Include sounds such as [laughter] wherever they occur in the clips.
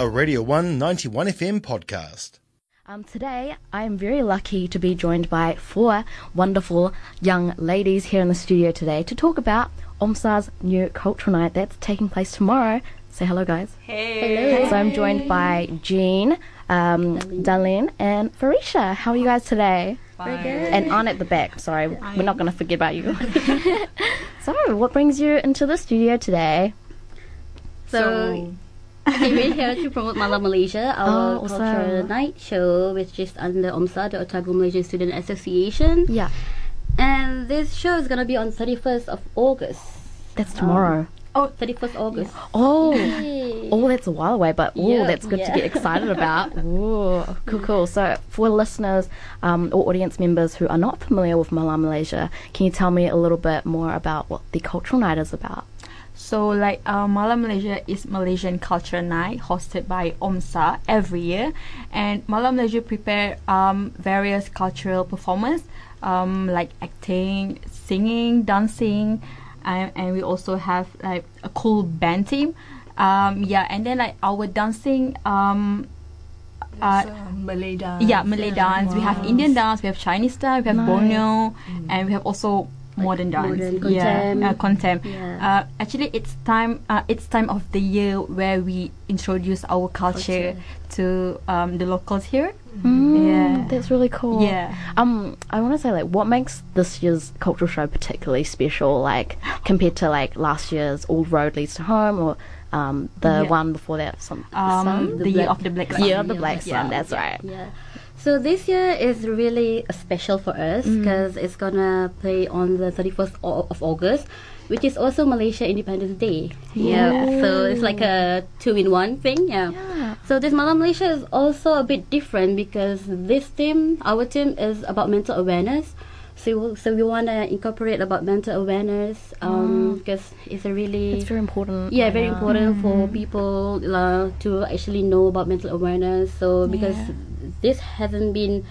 a Radio 191 FM podcast. Um, today, I am very lucky to be joined by four wonderful young ladies here in the studio today to talk about OMSA's new cultural night that's taking place tomorrow. Say hello, guys. Hey. So I'm joined by Jean, um, Darlene, and Farisha. How are you guys today? Very And Anne at the back. Sorry, we're not going to forget about you. [laughs] so, what brings you into the studio today? So, okay, we're here to promote Malam Malaysia, [laughs] our Oh, awesome. night show, which is under OMSA, the Otago Malaysian Student Association. Yeah, And this show is going to be on 31st of August. that's tomorrow. Oh, 31st August. Oh. Yay. Oh, that's a while away, but oh, Yeah. that's good to get excited [laughs] about. Ooh, cool, cool. So, for listeners um, or audience members who are not familiar with Malam Malaysia, can you tell me a little bit more about what the cultural night is about? So, like, uh, Malam Malaysia is Malaysian Culture Night hosted by OMSA every year, and Malam Malaysia prepare um, various cultural performance, um, like acting, singing, dancing, and, and we also have like a cool band team. Um, yeah, and then like our dancing. Um, uh, Malay dance. yeah, Malay dance. We have Indian dance. We have Chinese dance. We have Borneo, and we have also modern dance. modern yeah, contem. uh, contem. Yeah. Uh, actually, it's time. Uh, it's time of the year where we introduce our culture, to um, the locals here. Mm, Yeah. That's really cool. Yeah. Um, I want to say, like, what makes this year's cultural show particularly special, like, compared to, like, last year's All Road Leads to Home or um, the Yeah. one before that? Some, Um, the, the year black- of the black sun. Year of the yeah, Black yeah, Sun, that's right. Yeah. So this year is really special for us Mm. because it's gonna play on the 31st of August, which is also Malaysia Independence Day. Yeah. So it's like a two-in-one thing. Yeah. Yeah. So this Malam Malaysia is also a bit different because this team, our team, is about mental awareness. So, we- so we want to incorporate about mental awareness because it's a really It's very important. yeah, very Yeah. important for people uh, to actually know about mental awareness. So because this hasn't been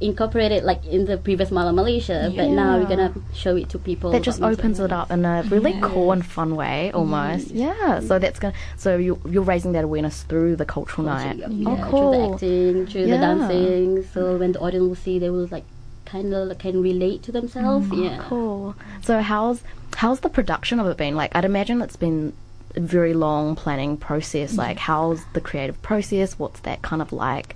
incorporated like in the previous Malam Malaysia, but now we're gonna show it to people. that just opens it up in a really cool and fun way almost. Yeah so that's gonna so you, you're raising that awareness through the cultural night. Yeah, oh through the acting, through Yeah. the dancing. So when the audience will see, they will like kind of can relate to themselves. yeah. Mm, cool. So how's how's the production of it been? Like i'd imagine it's been a very long planning process. Like how's the creative process? What's that kind of like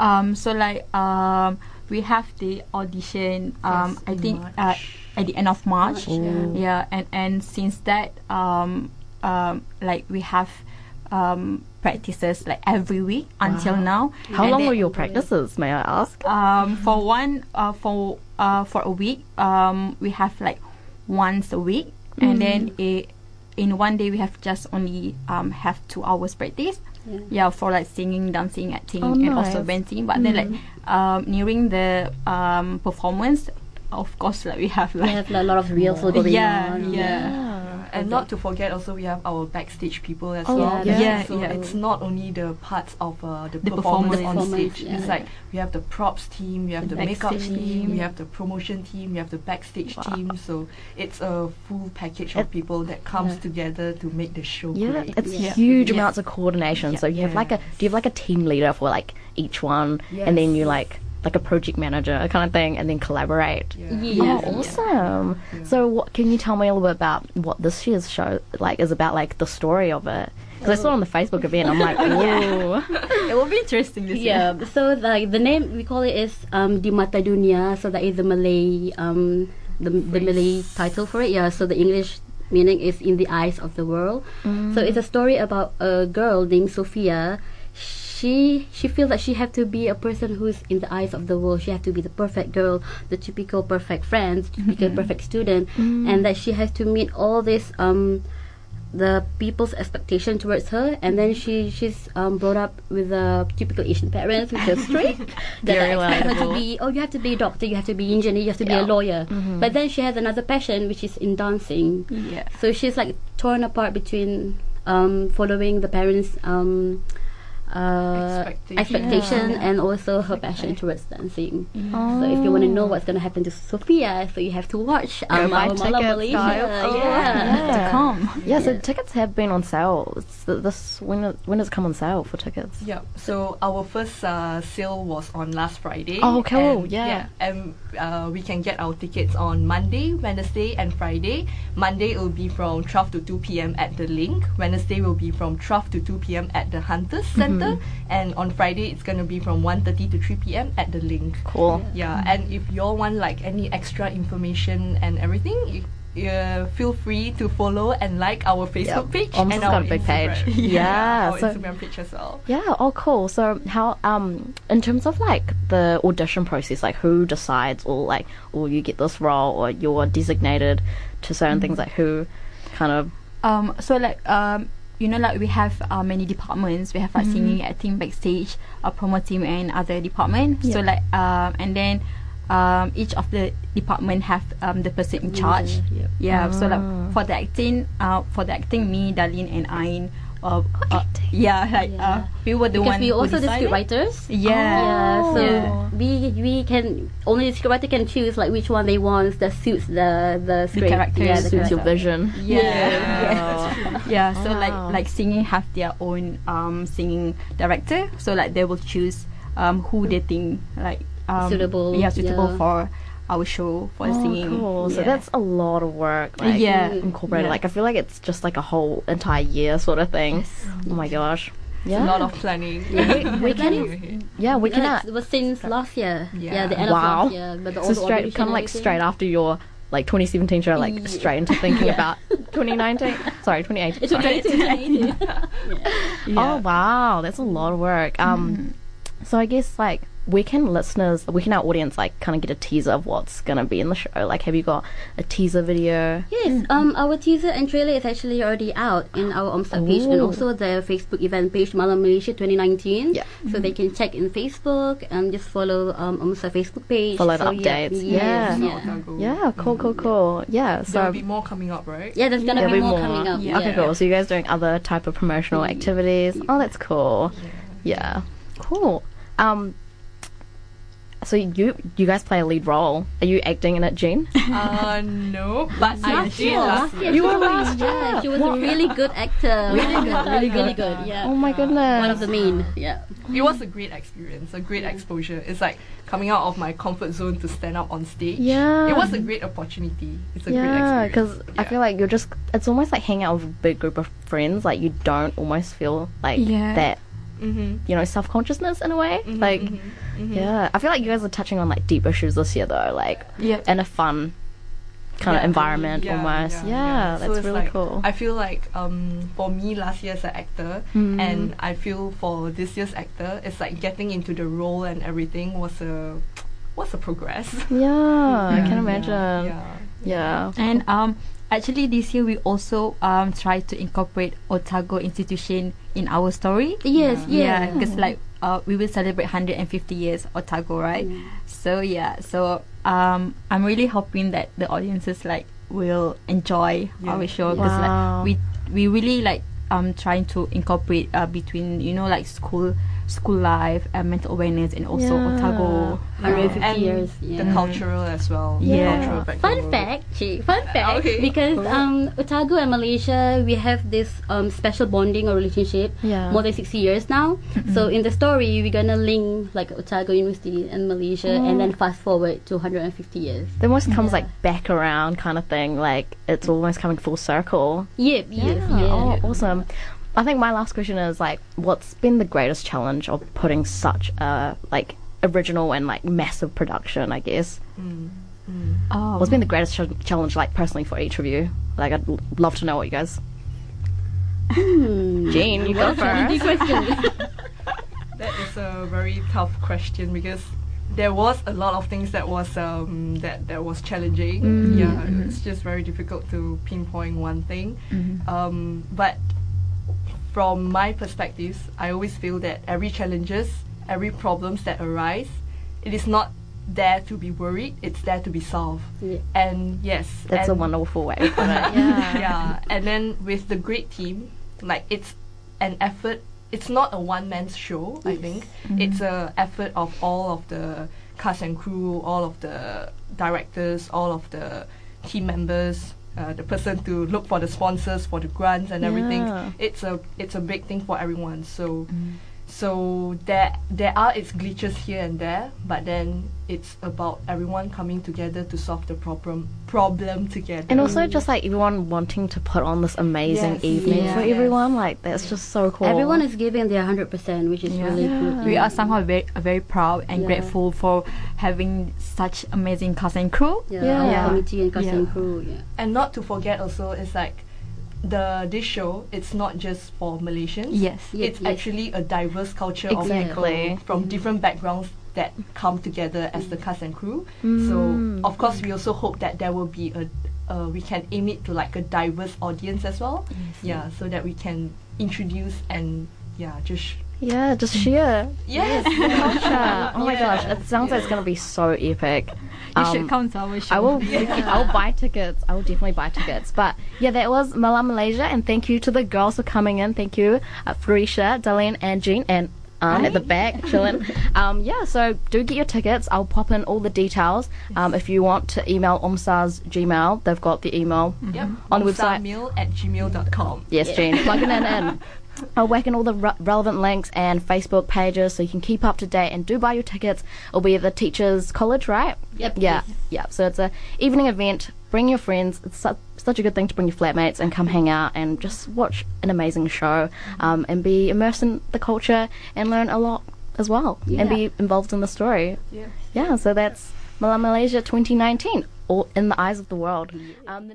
Um, so like um, we have the audition. Um, I think uh, at the end of March. Yeah, and and since that, um, um, like we have um, practices like every week until now. how And long then- were your practices may i ask um, for one uh, for uh, for a week um, we have like once a week and then Mm. a, in one day we have just only um, have two hours practice Yeah. yeah for like singing dancing acting Oh, and also nice. Mm. dancing but then like um, nearing the um, performance of course like we have We like have like, a lot of rehearsal [laughs] going yeah on. yeah And not to forget, also we have our backstage people as Oh, well. yeah. Yeah, so yeah. it's not only the parts of uh, the, The performance, on stage. yeah. It's like we have the props team, we have the, The makeup team, team. we have the promotion team, we have the backstage Wow. team. So it's a full package of people that comes Yeah. together to make the show yeah, great. it's Yeah. huge Yeah. amounts of coordination. So you have Yeah. like a do you have like a team leader for like each one, and then you like like a project manager kind of thing, and then collaborate. Yeah. Yeah. Oh, awesome! So, what can you tell me a little bit about what this year's show like is about? Like the story of it, because I saw it on the Facebook event. I'm like, [laughs] ooh, it will be interesting this year Yeah, so like the name we call it is um Di Mata Dunia, so that is the Malay um the, the Malay title for it. Yeah, so the English meaning is in the eyes of the world. So it's a story about a girl named Sophia. She she she feels that she have to be a person who's in the eyes of the world. She have to be the perfect girl, the typical perfect friend, typical perfect student, and that she has to meet all this um the people's expectation towards her. And then she she's um, brought up with a typical Asian parents which are [laughs] strict. That Very expect her to be oh you have to be a doctor you have to be engineer you have to be a lawyer. But then she has another passion which is in dancing. Yeah. So she's like torn apart between um, following the parents um, uh, Expectation. expectation Yeah. and also her passion towards dancing. Oh. So if you want to know what's going to happen to Sophia, so you have to watch um, buy our Malam tickets, Malaysia. Oh, yeah. To come. Yeah, so tickets have been on sale. It's th- this when when does it come on sale for tickets? Yeah. So our first uh, sale was on last Friday. Oh, cool, And, yeah. And uh, we can get our tickets on Monday, Wednesday, and Friday. Monday will be from 12 to 2 p.m. at the Link. Wednesday will be from 12 to 2 p.m. at the Hunters Center, and on Friday it's gonna be from 1:30 to 3 p.m. at the Link. Cool. Yeah, and if y'all want like any extra information and everything, you, uh, feel free to follow and like our Facebook Yep. page Om's and got our a big page. Instagram. [laughs] Yeah, our so- Instagram page as well. Yeah. Oh, cool. So how um in terms of like the audition process, like who decides or like or you get this role or you're designated to certain things, like who kind of Um, so like um, you know, like we have uh, many departments. We have like singing, acting, backstage, a promo team, and other department. So Yeah. like um, and then um, each of the department have um, the person in charge. Yep. Yeah. So Ah. like for the acting, uh, for the acting, me, Darlene, and Ain. Uh, uh, yeah, like Yeah. uh, we were the Because one we also the script writers. Yeah. Yeah, so Yeah. we we can only the script writer can choose like which one they want that suits the the script. characters, yeah, the suits your character. vision. Yeah. yeah. [laughs] So Wow. like like singing have their own um singing director. So like they will choose um who they think like um, Suitable, Yeah, suitable yeah. for our show for Oh, singing. cool. So that's a lot of work. Like, Yeah. incorporated. Yeah. Like I feel like it's just like a whole entire year sort of thing. Oh my gosh. Yeah. A lot of planning. [laughs] we can [laughs] yeah we can Yeah, it was since last year. Yeah, Yeah. the end Wow. of last year. But the, all so the straight audition kind of like straight after your like 2017 show like Yeah. straight into thinking about 2019 [laughs] sorry 2018 It's sorry. 2018. oh wow that's a lot of work um so i guess like where can listeners where can our audience like kind of get a teaser of what's gonna be in the show like have you got a teaser video Yes, um, our teaser and trailer is actually already out in our OMSA page and also the Facebook event page Malam Malaysia 2019. Yeah. So they can check in Facebook and just follow um, OMSA Facebook page. Follow the so, yeah, updates. yes, Yeah. yeah. yeah cool cool cool yeah So There'll be more coming up, right? Yeah, there's gonna There'll be be more, more. coming up. Yeah. okay cool so you guys doing other type of promotional activities oh that's cool yeah cool um so you you guys play a lead role are you acting in it Jean? [laughs] Uh, no, but I Last did year, last last year. You were was- last Yeah, year. she was a really good actor. [laughs] Really good, really, really good. Yeah. oh my goodness One of the main. Yeah. It was a great experience, a great exposure. It's like coming out of my comfort zone to stand up on stage. Yeah. It was a great opportunity. It's a yeah, great experience. because experience. I feel like you're just, it's almost like hanging out with a big group of friends. Like, you don't almost feel like Yeah. that, Mm-hmm. you know, self consciousness in a way. like, mm-hmm. yeah. I feel like you guys are touching on like deep issues this year, though, like, Yeah. in a fun kind of environment almost. Yeah, So that's it's really like, cool. I feel like um, for me last year as an actor, Mm. and I feel for this year's actor, it's like getting into the role and everything was a was a progress. yeah, I [laughs] Yeah, can yeah, imagine. Yeah. Yeah. And um, actually, this year we also um try to incorporate Otago institution in our story. Yes, yeah. Yeah, because like uh, we will celebrate 150 years Otago, right? So yeah, so um, I'm really hoping that the audiences like will enjoy Yeah. our show because Wow. like we we really like um trying to incorporate uh, between you know like school school life and mental awareness and also Yeah. Otago. 150 And years. The cultural as well. the Yeah. Fun fact, Chi, fun [laughs] fact, Okay. because um, Otago and Malaysia, we have this um, special bonding or relationship Yeah. more than 60 years now. so in the story, we're gonna link like Otago University and Malaysia and then fast forward to 150 years. It almost comes Yeah. like back around kind of thing. Like, it's almost coming full circle. Yep, yes, Yeah. yeah. Oh, awesome. I think my last question is like, what's been the greatest challenge of putting such a like original and like massive production? I guess. Um, What's been the greatest ch- challenge like personally for each of you? Like, I'd l- love to know what you guys. Hmm. Jane, you go Easy first. question. [laughs] That is a very tough question because there was a lot of things that was um, that that was challenging. Mm. Yeah, it's just very difficult to pinpoint one thing. Mm-hmm. Um, but from my perspective, I always feel that every challenges, every problems that arise, it is not there to be worried. It's there to be solved. Yeah. And yes, That's a wonderful way to [laughs] put it. Yeah. yeah and then with the great team like it's an effort it's not a one man's show. I think mm-hmm. it's a effort of all of the cast and crew, all of the directors, all of the team members. Uh, the person to look for the sponsors for the grants and everything. It's a it's a big thing for everyone. So so there there are its glitches here and there, but then it's about everyone coming together to solve the problem problem together. And also just like everyone wanting to put on this amazing Yes. evening Yeah. for Yes. everyone. Like that's just so cool. Everyone is giving their hundred percent, which is Yeah. really good. We are somehow very very proud and Yeah. grateful for having such amazing cast and crew. yeah, Yeah. our committee and cast Yeah. and crew. Yeah. and not to forget also it's like the this show it's not just for Malaysians. Yes. Ye- it's yes. actually a diverse culture Exactly. of people from different backgrounds that come together as the cast and crew. Mm. So of course we also hope that there will be a uh, we can aim it to like a diverse audience as well. Yeah, so that we can introduce and yeah, just yeah, just share yes, [laughs] culture. Oh my Yeah. gosh, it sounds like it's gonna be so epic. You Um, should come to our show. I will. [laughs] I will buy tickets. I will definitely buy tickets. But yeah, that was Malam Malaysia, and thank you to the girls for coming in. Thank you, uh, Farisha, Darlene, and Jean, and Anne at the back chilling. [laughs] Um, yeah, so do get your tickets. I'll pop in all the details. Um, if you want to email OMSA's Gmail, they've got the email Yep. on the website. Meal at gmail.com. Yes, Jean, plugging it in. I'll whack in all the re- relevant links and Facebook pages so you can keep up to date and do buy your tickets. It'll be at the Teachers College, right? Yep, Yeah, yeah. So it's a evening event. Bring your friends. It's su- such a good thing to bring your flatmates and come hang out and just watch an amazing show um, and be immersed in the culture and learn a lot as well and be involved in the story. Yeah. Yeah, so that's Malam Malaysia 2019, all in the eyes of the world. Um, the